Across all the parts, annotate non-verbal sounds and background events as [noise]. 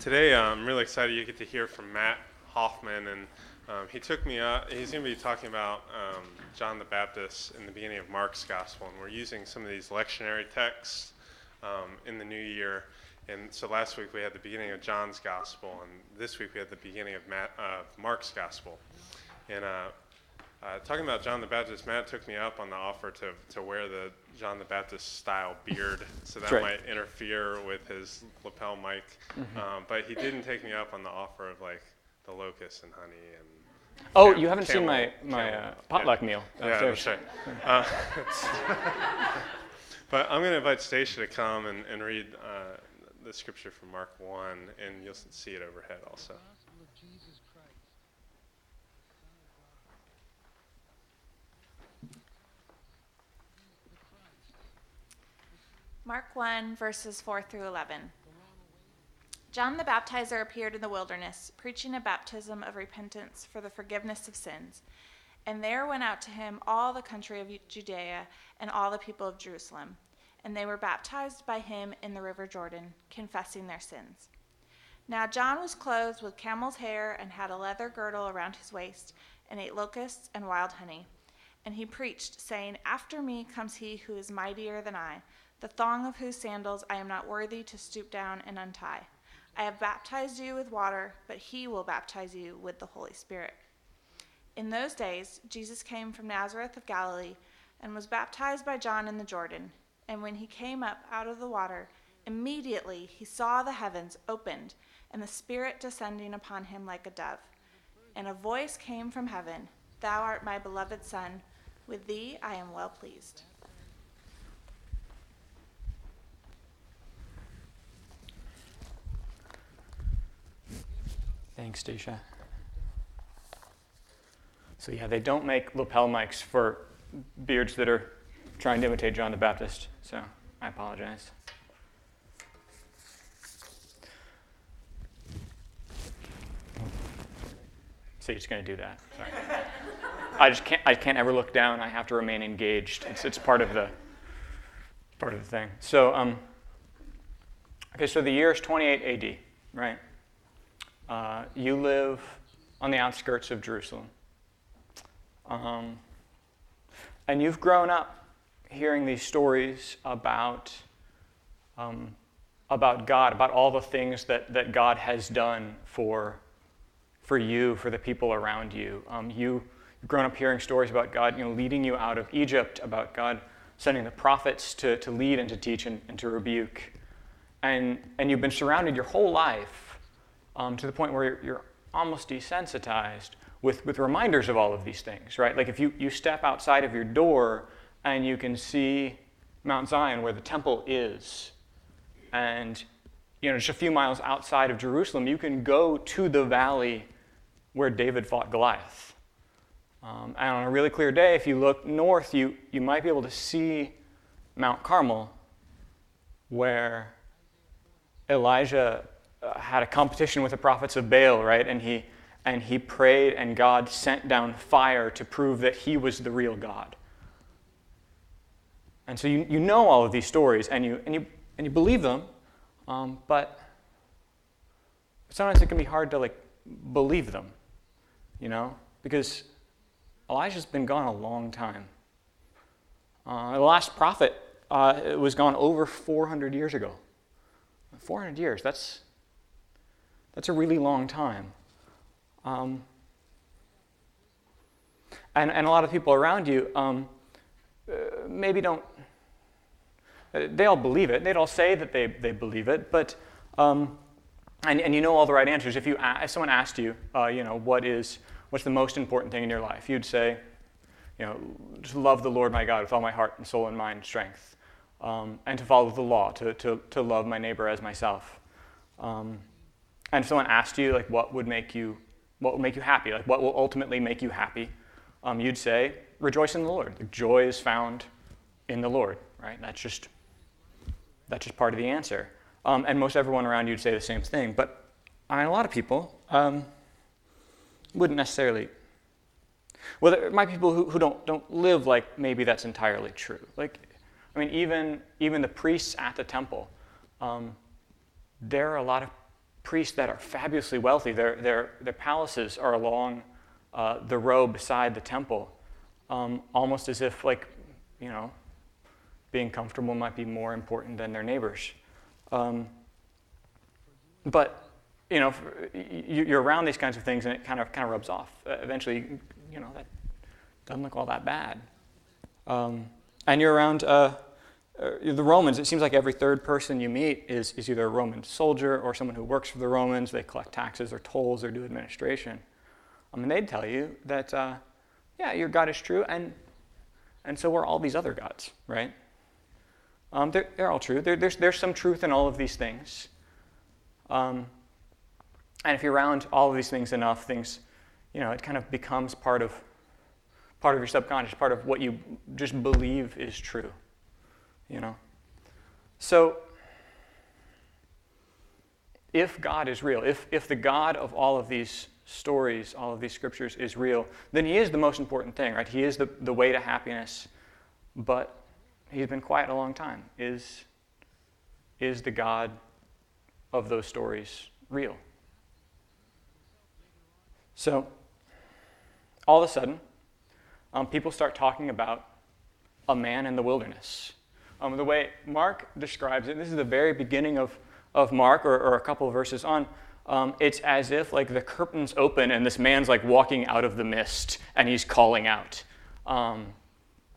Today, uh, I'm really excited you get to hear from Matt Hoffman, and um, he took me up. He's going to be talking about um, John the Baptist in the beginning of Mark's Gospel, and we're using some of these lectionary texts um, in the new year. And so last week we had the beginning of John's Gospel, and this week we had the beginning of Matt, uh, Mark's Gospel. And uh, uh, talking about John the Baptist, Matt took me up on the offer to, to wear the John the Baptist style beard, so that right. might interfere with his lapel mic. Mm-hmm. Um, but he didn't take me up on the offer of like the locust and honey and. Oh, you haven't seen my, my uh, potluck yeah. meal Yeah, downstairs. that's right. Uh, [laughs] but I'm going to invite Stacia to come and, and read uh, the scripture from Mark 1, and you'll see it overhead also. gospel of Jesus Christ. Mark 1, verses 4 through 11. John the Baptizer appeared in the wilderness, preaching a baptism of repentance for the forgiveness of sins. And there went out to him all the country of Judea and all the people of Jerusalem. And they were baptized by him in the river Jordan, confessing their sins. Now John was clothed with camel's hair and had a leather girdle around his waist, and ate locusts and wild honey. And he preached, saying, After me comes he who is mightier than I, the thong of whose sandals I am not worthy to stoop down and untie. I have baptized you with water, but he will baptize you with the Holy Spirit. In those days, Jesus came from Nazareth of Galilee and was baptized by John in the Jordan. And when he came up out of the water, immediately he saw the heavens opened and the Spirit descending upon him like a dove. And a voice came from heaven Thou art my beloved Son, with thee I am well pleased. Thanks, Stacia. So yeah, they don't make lapel mics for beards that are trying to imitate John the Baptist. So I apologize. So you're just going to do that. Sorry. I just can't. I can't ever look down. I have to remain engaged. It's, it's part of the part of the thing. So um, okay. So the year is 28 AD, right? Uh, you live on the outskirts of Jerusalem. Um, and you've grown up hearing these stories about, um, about God, about all the things that, that God has done for, for you, for the people around you. Um, you. You've grown up hearing stories about God you know, leading you out of Egypt, about God sending the prophets to, to lead and to teach and, and to rebuke. And, and you've been surrounded your whole life um, to the point where you're, you're almost desensitized with, with reminders of all of these things, right? Like if you, you step outside of your door and you can see Mount Zion where the temple is, and you know, just a few miles outside of Jerusalem, you can go to the valley where David fought Goliath. Um, and on a really clear day, if you look north, you, you might be able to see Mount Carmel, where Elijah uh, had a competition with the prophets of Baal, right? And he, and he prayed, and God sent down fire to prove that he was the real God. And so you, you know all of these stories, and you, and you, and you believe them, um, but sometimes it can be hard to like believe them, you know, because Elijah's been gone a long time. Uh, the last prophet uh, was gone over 400 years ago. 400 years, that's, that's a really long time. Um, and, and a lot of people around you um, uh, maybe don't, uh, they all believe it. They'd all say that they, they believe it, but, um, and, and you know all the right answers. If, you, if someone asked you, uh, you know, what is, what's the most important thing in your life, you'd say, you know, just love the Lord my God with all my heart and soul and mind and strength, um, and to follow the law, to, to, to love my neighbor as myself. Um, and if someone asked you, like, what would make you, what would make you happy, like, what will ultimately make you happy, um, you'd say, rejoice in the Lord. Like, joy is found in the Lord, right? That's just, that's just part of the answer. Um, and most everyone around you'd say the same thing. But I mean, a lot of people um, wouldn't necessarily well, there might be people who, who don't, don't live like maybe that's entirely true. Like, I mean, even, even the priests at the temple, um, there are a lot of priests that are fabulously wealthy. Their, their, their palaces are along uh, the row beside the temple, um, almost as if, like, you know, being comfortable might be more important than their neighbors. Um, but you know, you're around these kinds of things, and it kind of kind of rubs off. Uh, eventually, you know, that doesn't look all that bad. Um, and you're around uh, the Romans. It seems like every third person you meet is, is either a Roman soldier or someone who works for the Romans. They collect taxes or tolls or do administration. I mean, they'd tell you that, uh, yeah, your God is true, and and so are all these other gods, right? Um, they're, they're all true. There, there's, there's some truth in all of these things. Um, and if you're around all of these things enough, things, you know, it kind of becomes part of, part of your subconscious, part of what you just believe is true, you know. So, if God is real, if, if the God of all of these stories, all of these scriptures is real, then He is the most important thing, right? He is the, the way to happiness. But He's been quiet a long time. Is, is the God of those stories real? So, all of a sudden, um, people start talking about a man in the wilderness. Um, the way Mark describes it, this is the very beginning of, of Mark, or, or a couple verses on. Um, it's as if like the curtains open and this man's like walking out of the mist and he's calling out. Um,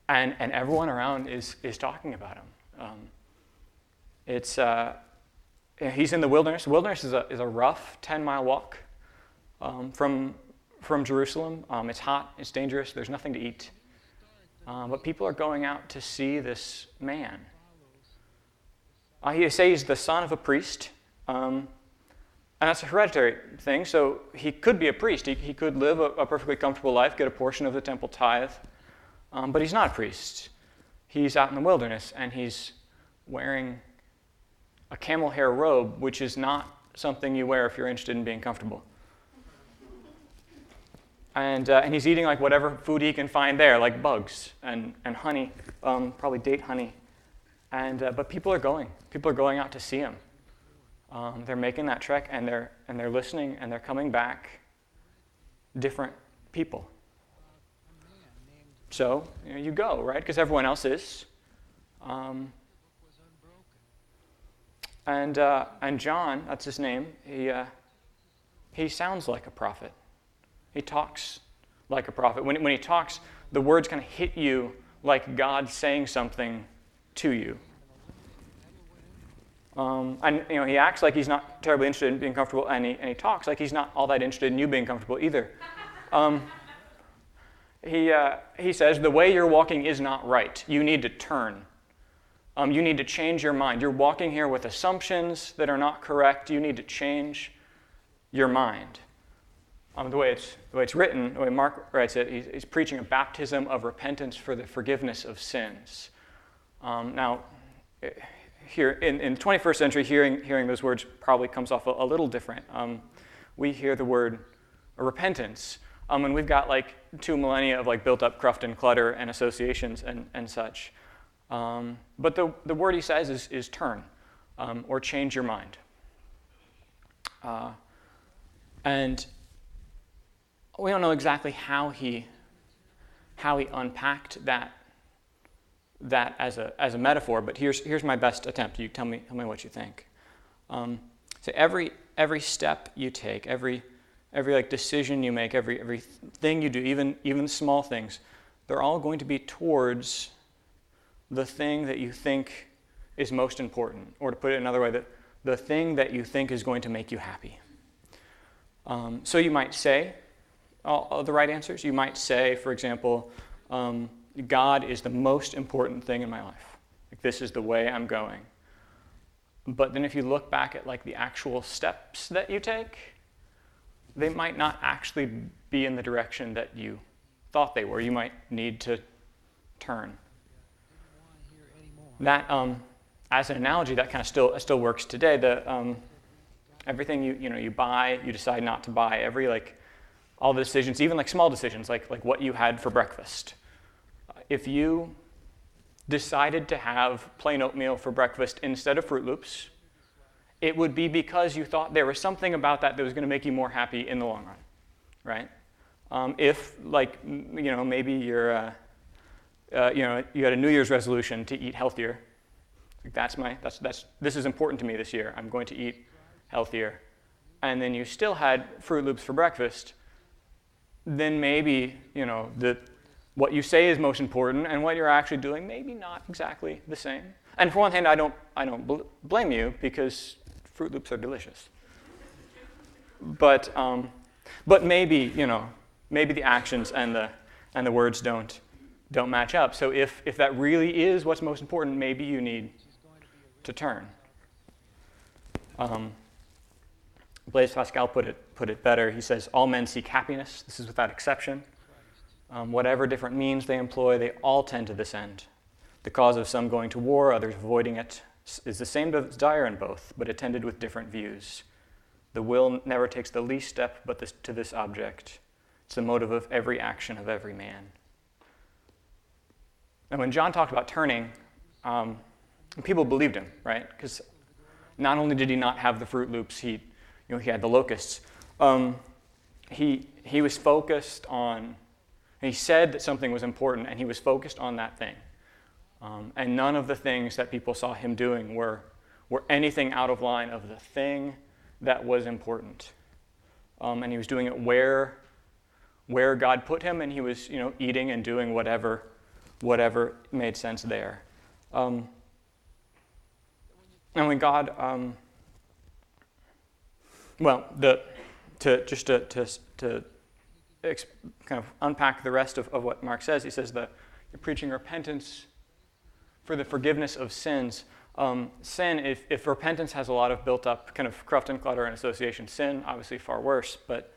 and, and everyone around is, is talking about him. Um, it's, uh, he's in the wilderness. The wilderness is a, is a rough 10 mile walk um, from, from Jerusalem. Um, it's hot, it's dangerous, there's nothing to eat. Um, but people are going out to see this man. Uh, he say he's the son of a priest. Um, and that's a hereditary thing, so he could be a priest. He, he could live a, a perfectly comfortable life, get a portion of the temple tithe. Um, but he's not a priest. He's out in the wilderness and he's wearing a camel hair robe, which is not something you wear if you're interested in being comfortable. And, uh, and he's eating like whatever food he can find there, like bugs and, and honey, um, probably date honey. And, uh, but people are going. People are going out to see him. Um, they're making that trek and they're, and they're listening and they're coming back different people. So you, know, you go, right? Because everyone else is. Um, and, uh, and John, that's his name, he, uh, he sounds like a prophet. He talks like a prophet. When, when he talks, the words kind of hit you like God saying something to you. Um, and you know, he acts like he's not terribly interested in being comfortable, and he, and he talks like he's not all that interested in you being comfortable either. Um, he, uh, he says, The way you're walking is not right. You need to turn. Um, you need to change your mind. You're walking here with assumptions that are not correct. You need to change your mind. Um, the, way it's, the way it's written, the way Mark writes it, he's, he's preaching a baptism of repentance for the forgiveness of sins. Um, now, here in, in, the 21st century, hearing, hearing those words probably comes off a, a little different. Um, we hear the word repentance, um, and we've got like two millennia of like built up cruft and clutter and associations and, and such. Um, but the, the word he says is, is turn um, or change your mind. Uh, and we don't know exactly how he, how he unpacked that, that as, a, as a metaphor, but here's, here's my best attempt. You tell me, tell me what you think. Um, so every, every step you take, every every like decision you make, every every thing you do, even even small things, they're all going to be towards the thing that you think is most important, or to put it another way, that the thing that you think is going to make you happy. Um, so you might say all, all, the right answers. You might say, for example, um, God is the most important thing in my life. Like this is the way I'm going. But then if you look back at like the actual steps that you take, they might not actually be in the direction that you thought they were. You might need to turn. That, um, as an analogy, that kind of still still works today. The um, everything you you know you buy, you decide not to buy. Every like all the decisions, even like small decisions, like like what you had for breakfast. If you decided to have plain oatmeal for breakfast instead of Froot Loops, it would be because you thought there was something about that that was going to make you more happy in the long run, right? Um, if, like, you know, maybe you're, uh, uh, you know, you had a New Year's resolution to eat healthier. Like That's my, that's, that's, this is important to me this year. I'm going to eat healthier. And then you still had Froot Loops for breakfast. Then maybe, you know, the, what you say is most important and what you're actually doing maybe not exactly the same. And for one hand, I don't, I don't bl- blame you because Froot Loops are delicious. But, um, but maybe, you know, maybe the actions and the, and the words don't, don't match up. So if, if that really is what's most important, maybe you need to turn. Um, Blaise Pascal put it, put it better. He says, All men seek happiness. This is without exception. Um, whatever different means they employ, they all tend to this end. The cause of some going to war, others avoiding it, is the same desire in both, but attended with different views. The will never takes the least step but this, to this object. It's the motive of every action of every man. And when John talked about turning, um, people believed him, right? Because not only did he not have the Froot Loops, he, you know, he had the locusts. Um, he, he was focused on, he said that something was important, and he was focused on that thing. Um, and none of the things that people saw him doing were, were anything out of line of the thing that was important. Um, and he was doing it where, where God put him, and he was you know, eating and doing whatever, whatever made sense there. Um, and when God, um, well, the, to, just to, to, to kind of unpack the rest of, of what Mark says, he says that you're preaching repentance for the forgiveness of sins. Um, sin, if, if repentance has a lot of built up kind of cruft and clutter and association, sin, obviously far worse. But,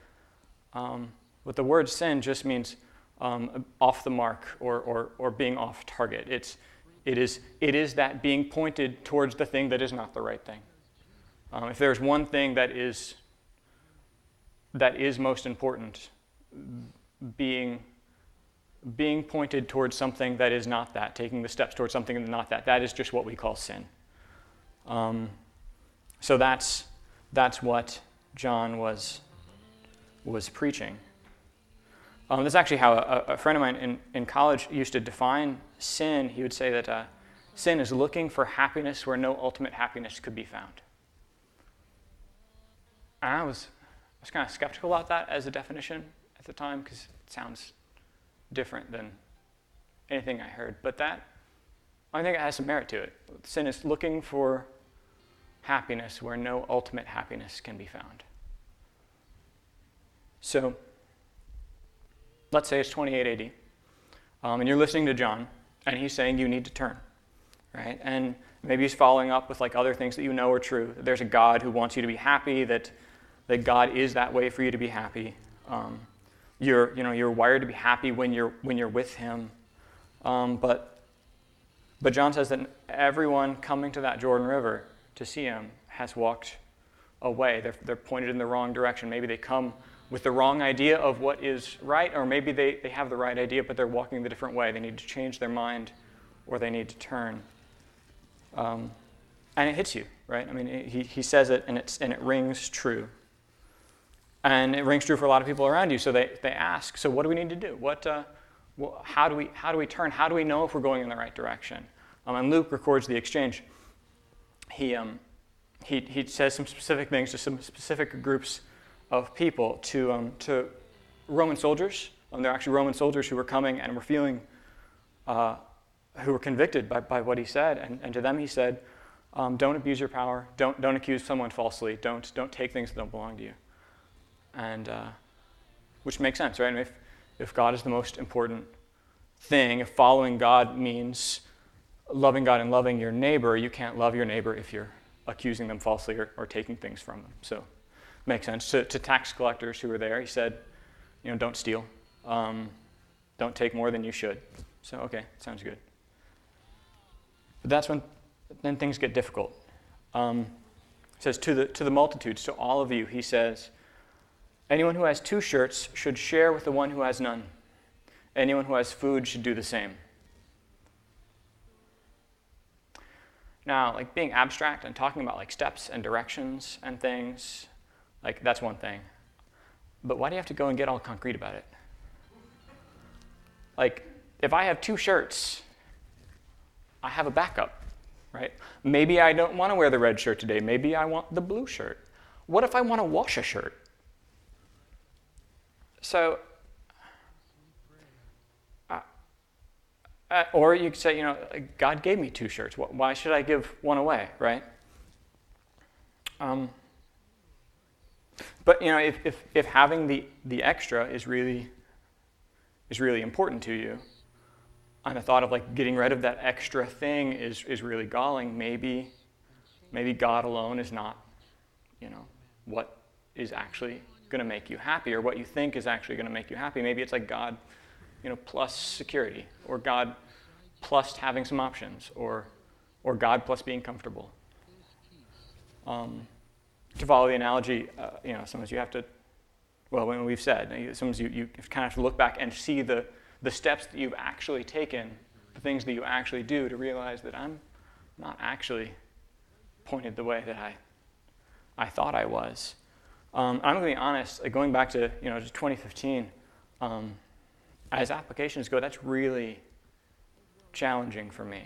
um, but the word sin just means um, off the mark or, or, or being off target. It's, it, is, it is that being pointed towards the thing that is not the right thing. Um, if there's one thing that is, that is most important, being being pointed towards something that is not that, taking the steps towards something that is not that. That is just what we call sin. Um, so that's, that's what John was, was preaching. Um, that's actually how a, a, friend of mine in, in college used to define sin. He would say that uh, sin is looking for happiness where no ultimate happiness could be found. And I was, was kind of skeptical about that as a definition at the time because it sounds different than anything I heard. But that, I think it has some merit to it. Sin is looking for happiness where no ultimate happiness can be found. So, let's say it's 28 AD, um, and you're listening to John, and he's saying you need to turn, right? And maybe he's following up with like other things that you know are true. That there's a God who wants you to be happy, that, that God is that way for you to be happy. Um, you're, you know, you're wired to be happy when you're, when you're with Him. Um, but, but John says that everyone coming to that Jordan River to see Him has walked away. They're, they're pointed in the wrong direction. Maybe they come with the wrong idea of what is right, or maybe they, they have the right idea, but they're walking the different way. They need to change their mind or they need to turn. Um, and it hits you, right? I mean, it, he, he says it and, it's, and it rings true. And it rings true for a lot of people around you. So they, they ask, so what do we need to do? What, uh, well, how, do we, how do we turn? How do we know if we're going in the right direction? Um, and Luke records the exchange. He, um, he, he says some specific things to some specific groups of people, to, um, to Roman soldiers. Um, they're actually Roman soldiers who were coming and were feeling, uh, who were convicted by, by what he said. And, and to them he said, um, don't abuse your power. Don't, don't accuse someone falsely. Don't, don't take things that don't belong to you and uh, which makes sense, right? i if, if God is the most important thing, if following God means loving God and loving your neighbor, you can't love your neighbor if you're accusing them falsely or, or taking things from them. So, makes sense. To, to, tax collectors who were there, he said, you know, don't steal, um, don't take more than you should. So, okay, sounds good. But that's when then things get difficult. Um, says to the to the multitudes, to all of you, he says. Anyone who has two shirts should share with the one who has none. Anyone who has food should do the same. Now, like being abstract and talking about like steps and directions and things, like that's one thing. But why do you have to go and get all concrete about it? Like, if I have two shirts, I have a backup, right? Maybe I don't want to wear the red shirt today. Maybe I want the blue shirt. What if I want to wash a shirt? So, uh, uh, or you could say, you know, God gave me two shirts. Why should I give one away, right? Um, but you know, if, if, if having the, the extra is really is really important to you, and the thought of like getting rid of that extra thing is, is really galling, maybe maybe God alone is not, you know, what is actually going to make you happy or what you think is actually going to make you happy. Maybe it's like God, you know, plus security or God plus having some options or or God plus being comfortable. Um, to follow the analogy, uh, you know, sometimes you have to, well, when we've said, sometimes you, you kind of have to look back and see the, the steps that you've actually taken, the things that you actually do to realize that I'm not actually pointed the way that I, I thought I was. Um, I'm going to be honest, like going back to, you know, just 2015, um, as applications go, that's really challenging for me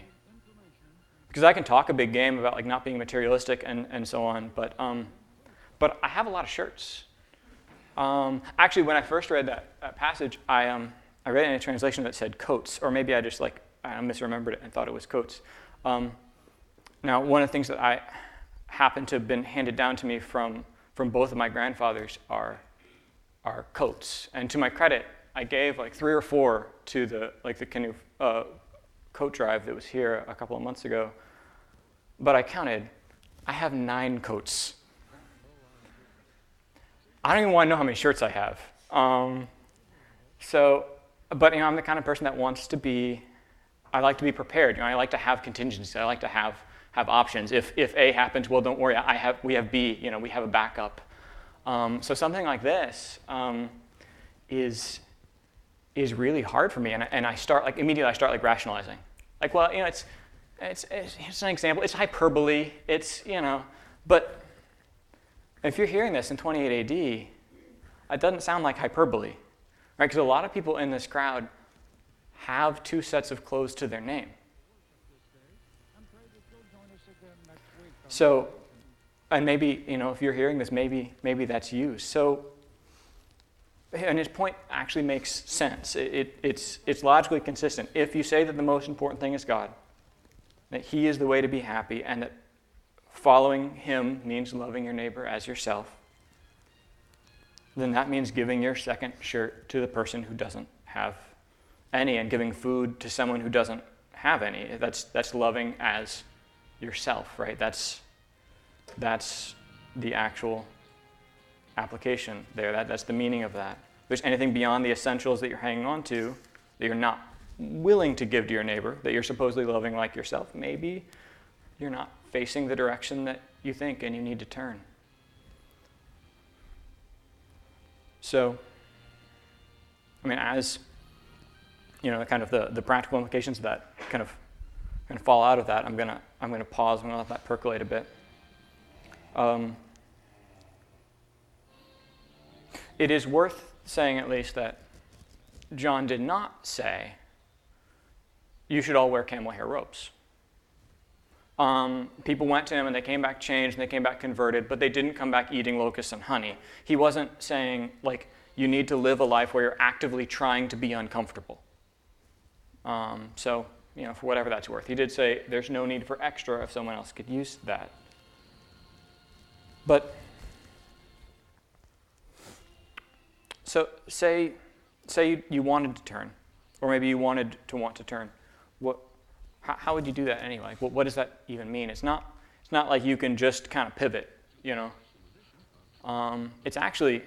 because I can talk a big game about like not being materialistic and, and so on, but um, but I have a lot of shirts. Um, actually, when I first read that, that passage, I, um, I read it in a translation that said coats, or maybe I just like I misremembered it and thought it was coats. Um, now, one of the things that I happen to have been handed down to me from, from both of my grandfathers are, are coats. And to my credit, I gave like three or four to the like the canoe uh, coat drive that was here a couple of months ago. But I counted, I have nine coats. I don't even want to know how many shirts I have. Um, so, but you know, I'm the kind of person that wants to be. I like to be prepared. You know, I like to have contingencies. I like to have have options. If if A happens, well, don't worry. I have we have B. You know, we have a backup. Um, so something like this um, is is really hard for me, and, and I start like immediately. I start like rationalizing. Like, well, you know, it's it's, it's, it's an example. It's hyperbole. It's you know, but if you're hearing this in 28 AD, it doesn't sound like hyperbole, right? Because a lot of people in this crowd have two sets of clothes to their name. So, and maybe, you know, if you're hearing this, maybe, maybe that's you. So, and his point actually makes sense. It, it, it's, it's logically consistent. If you say that the most important thing is God, that He is the way to be happy, and that following Him means loving your neighbor as yourself, then that means giving your second shirt to the person who doesn't have any and giving food to someone who doesn't have any. That's, that's loving as yourself, right? That's, that's the actual application there. That, that's the meaning of that. If there's anything beyond the essentials that you're hanging on to that you're not willing to give to your neighbor, that you're supposedly loving like yourself, maybe you're not facing the direction that you think and you need to turn. So, I mean, as you know, kind of the, the practical implications of that kind of kind of fall out of that, I'm gonna I'm gonna pause. I'm gonna let that percolate a bit. Um, it is worth saying at least that John did not say you should all wear camel hair robes. Um, people went to him and they came back changed and they came back converted, but they didn't come back eating locusts and honey. He wasn't saying, like, you need to live a life where you're actively trying to be uncomfortable. Um, so, you know, for whatever that's worth. He did say there's no need for extra if someone else could use that. But, so say, say you, you wanted to turn, or maybe you wanted to want to turn. What, how, how would you do that anyway? What, what does that even mean? It's not, it's not like you can just kind of pivot, you know. Um, it's actually,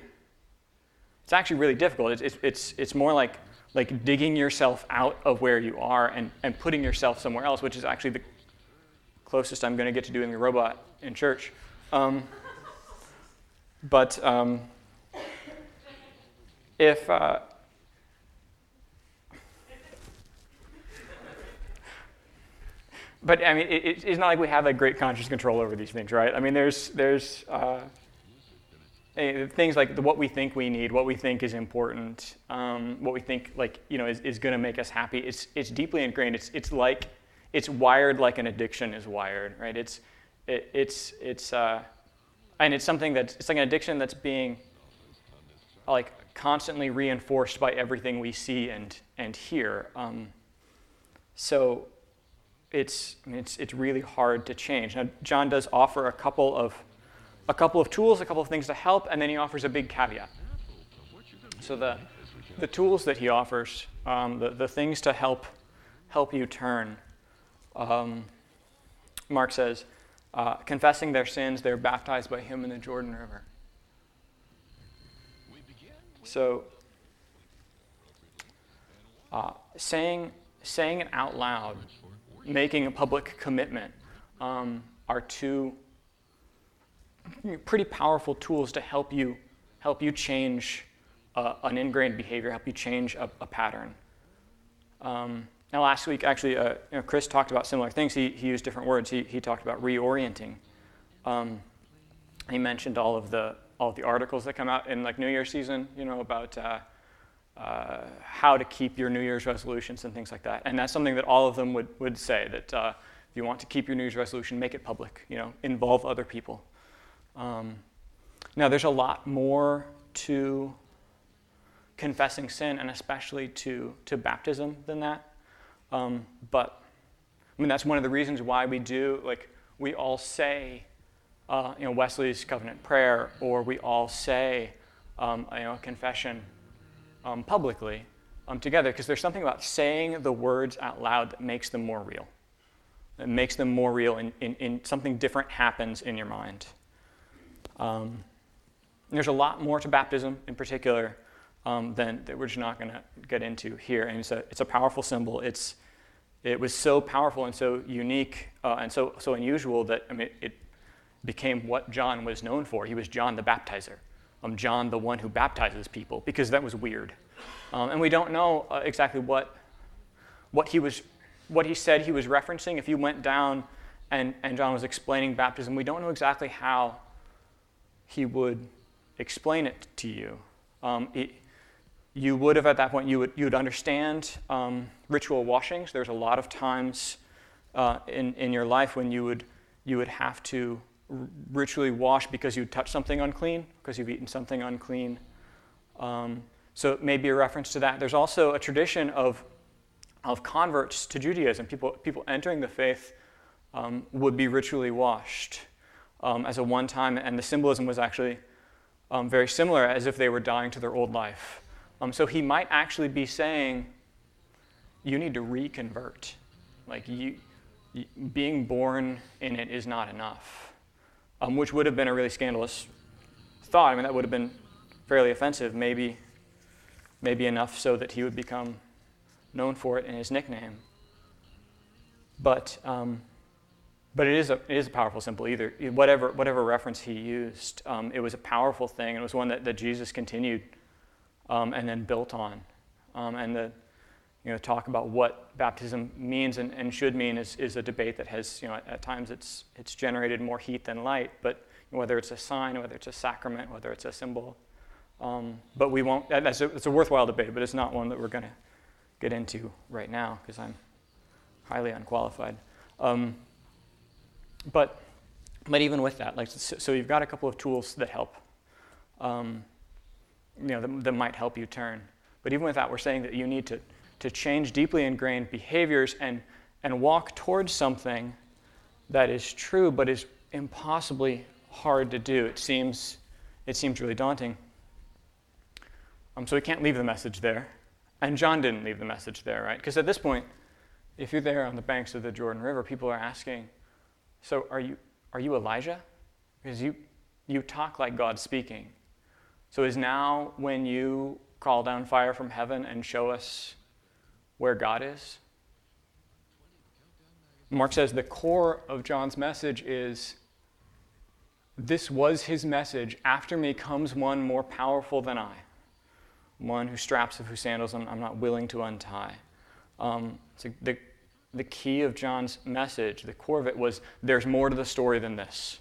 it's actually really difficult. It's, it's, it's, it's more like, like digging yourself out of where you are and, and putting yourself somewhere else, which is actually the closest I'm going to get to doing the robot in church. Um, but um, if, uh, but I mean, it, it's not like we have like great conscious control over these things, right? I mean, there's there's uh, things like what we think we need, what we think is important, um, what we think like you know is, is going to make us happy. It's it's deeply ingrained. It's it's like it's wired like an addiction is wired, right? It's it, it's it's uh, and it's something that's it's like an addiction that's being like constantly reinforced by everything we see and and hear. Um, so it's, I mean, it's, it's really hard to change. Now, John does offer a couple of, a couple of tools, a couple of things to help, and then he offers a big caveat. So the, the tools that he offers, um, the, the things to help, help you turn, um, Mark says, uh, confessing their sins, they're baptized by him in the Jordan River. So, uh, saying, saying it out loud making a public commitment um, are two pretty powerful tools to help you help you change uh, an ingrained behavior, help you change a, a pattern. Um, now, last week, actually, uh, you know, Chris talked about similar things. He, he used different words. He, he talked about reorienting. Um, he mentioned all of the all of the articles that come out in like New Year season, you know, about uh, uh, how to keep your New Year's resolutions and things like that. And that's something that all of them would, would say that uh, if you want to keep your New Year's resolution, make it public, you know, involve other people. Um, now, there's a lot more to confessing sin and especially to, to baptism than that. Um, but I mean, that's one of the reasons why we do, like, we all say, uh, you know, Wesley's covenant prayer, or we all say, um, you know, a confession um, publicly um, together because there's something about saying the words out loud that makes them more real. It makes them more real, and, in something different happens in your mind. Um, there's a lot more to baptism in particular um, than that we're just not going to get into here. And it's a, it's a powerful symbol. It's, it was so powerful and so unique uh, and so, so unusual that I mean, it became what John was known for. He was John the Baptizer um, John, the one who baptizes people, because that was weird. Um, and we don't know uh, exactly what, what, he was, what he said he was referencing. If you went down and, and John was explaining baptism, we don't know exactly how he would explain it to you. Um, it, you would have at that point you would you would understand um, ritual washings. There's a lot of times uh, in in your life when you would you would have to ritually wash because you touched something unclean, because you've eaten something unclean. Um, so it may be a reference to that. There's also a tradition of, of converts to Judaism. People, people entering the faith um, would be ritually washed um, as a one time, and the symbolism was actually um, very similar, as if they were dying to their old life. Um, so he might actually be saying, You need to reconvert. Like, you, being born in it is not enough um, which would have been a really scandalous thought. I mean, that would have been fairly offensive, maybe, maybe enough so that he would become known for it in his nickname. But, um, but it, is a, it is a powerful symbol either. Whatever, whatever reference he used, um, it was a powerful thing. It was one that, that Jesus continued um, and then built on. Um, and the, you know, talk about what baptism means and, and should mean is, is a debate that has, you know, at, at times it's, it's generated more heat than light, but whether it's a sign, whether it's a sacrament, whether it's a symbol. Um, but we won't, that's a, it's a worthwhile debate, but it's not one that we're going to get into right now because I'm highly unqualified. Um, but, but even with that, like, so, so, you've got a couple of tools that help, um, you know, that, that might help you turn. But even with that, we're saying that you need to to change deeply ingrained behaviors and, and walk towards something that is true but is impossibly hard to do. It seems, it seems really daunting. Um, so we can't leave the message there. And John didn't leave the message there, right? Because at this point, if you're there on the banks of the Jordan River, people are asking, So are you, are you Elijah? Because you, you talk like God's speaking. So is now when you call down fire from heaven and show us where God is? Mark says the core of John's message is this was his message. After me comes one more powerful than I, one whose straps of whose sandals I'm, I'm not willing to untie. Um, so the, the key of John's message, the core of it was there's more to the story than this.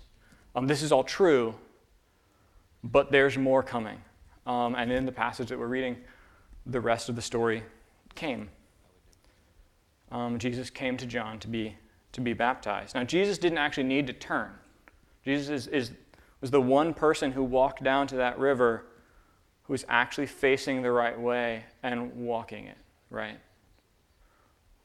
Um, this is all true, but there's more coming. Um, and in the passage that we're reading, the rest of the story came. Um, Jesus came to John to be, to be baptized. Now, Jesus didn't actually need to turn. Jesus is, is, was the one person who walked down to that river who was actually facing the right way and walking it, right?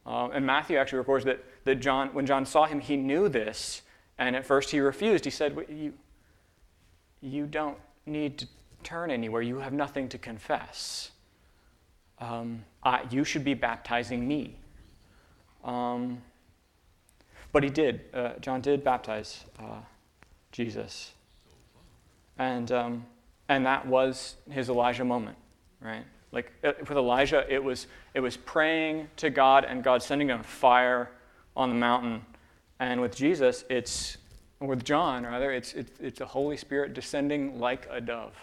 Um, and Matthew actually records that, that John, when John saw him, he knew this, and at first he refused. He said, you, you don't need to turn anywhere, you have nothing to confess. Um, you should be baptizing me. Um, but he did. Uh, John did baptize uh, Jesus. And, um, and that was his Elijah moment, right? Like uh, with Elijah, it was, it was praying to God and God sending a fire on the mountain. And with Jesus, it's, with John, rather, it's, it's, it's the Holy Spirit descending like a dove.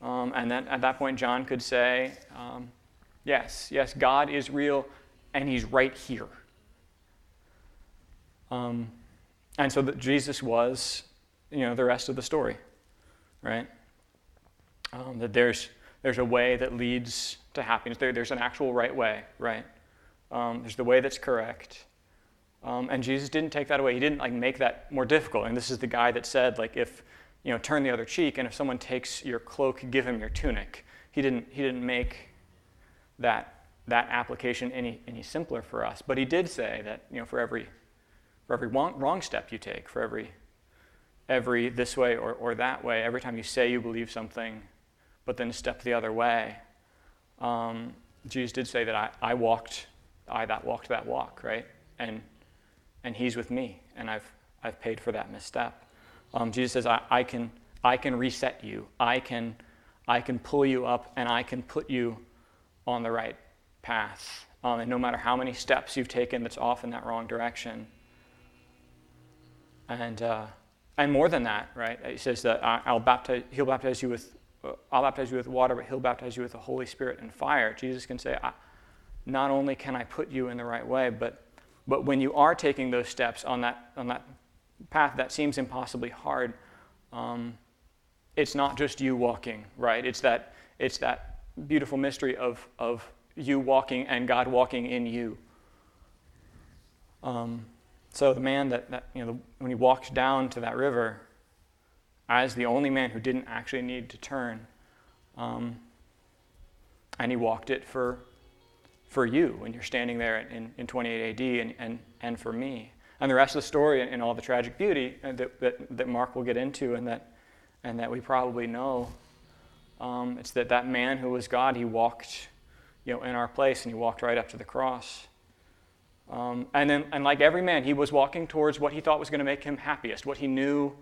Um, and then at that point, John could say, um, Yes, yes, God is real and he's right here. Um, and so that Jesus was, you know, the rest of the story, right? Um, that there's there's a way that leads to happiness. There, there's an actual right way, right? Um, there's the way that's correct. Um, and Jesus didn't take that away. He didn't like make that more difficult. And this is the guy that said, like, if you know, turn the other cheek, and if someone takes your cloak, give him your tunic. He didn't. He didn't make that that application any any simpler for us. But he did say that you know, for every for every wrong, wrong step you take, for every every this way or, or that way, every time you say you believe something, but then step the other way. Um, Jesus did say that I, I walked, I that walked that walk, right? And and He's with me, and I've I've paid for that misstep. Um, Jesus says I, I can I can reset you. I can I can pull you up, and I can put you on the right path. Um, and no matter how many steps you've taken that's off in that wrong direction. And uh, and more than that, right? He says that I'll baptize, he'll baptize you with I'll baptize you with water, but he'll baptize you with the Holy Spirit and fire. Jesus can say, not only can I put you in the right way, but, but when you are taking those steps on that, on that path that seems impossibly hard, um, it's not just you walking, right? It's that, it's that beautiful mystery of, of you walking and God walking in you. Um, so the man that, that you know, the, when he walked down to that river, as the only man who didn't actually need to turn. Um, and he walked it for, for you when you're standing there in, in 28 AD and, and, and for me. And the rest of the story and, all the tragic beauty that, that, that Mark will get into and that, and that we probably know, um, it's that that man who was God, he walked you know, in our place and he walked right up to the cross. Um, and then, and like every man, he was walking towards what he thought was going to make him happiest, what he knew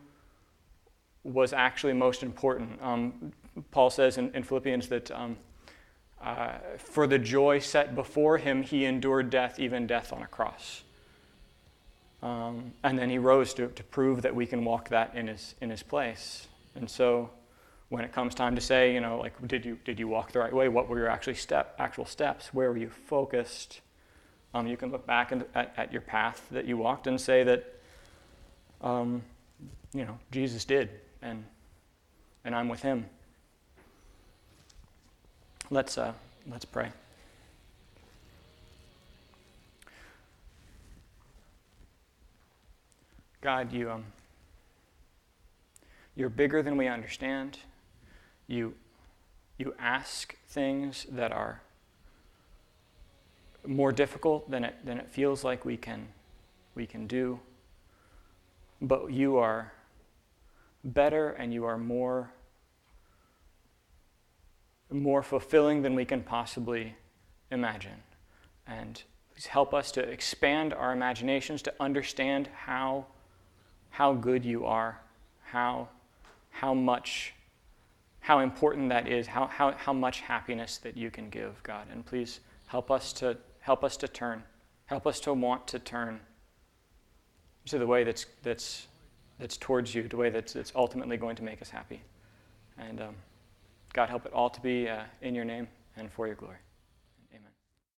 was actually most important. Um, Paul says in, in Philippians that um, uh, for the joy set before him, he endured death, even death on a cross. Um, and then he rose to, to prove that we can walk that in his, in his place. And so when it comes time to say, you know, like, did you, did you walk the right way? What were your actually step, actual steps? Where were you focused? Um, you can look back at, at, your path that you walked and say that, um, you know, Jesus did and, and I'm with him. Let's, uh, let's pray. God, you, um, you're bigger than we understand. You, you ask things that are more difficult than it, than it feels like we can, we can do. But you are better and you are more more fulfilling than we can possibly imagine. And please help us to expand our imaginations to understand how, how good you are, how, how much, how important that is, how, how, how much happiness that you can give, God. And please help us to help us to turn. Help us to want to turn to the way that's, that's that's towards you, the way that's, that's ultimately going to make us happy. And um, God, help it all to be uh, in your name and for your glory.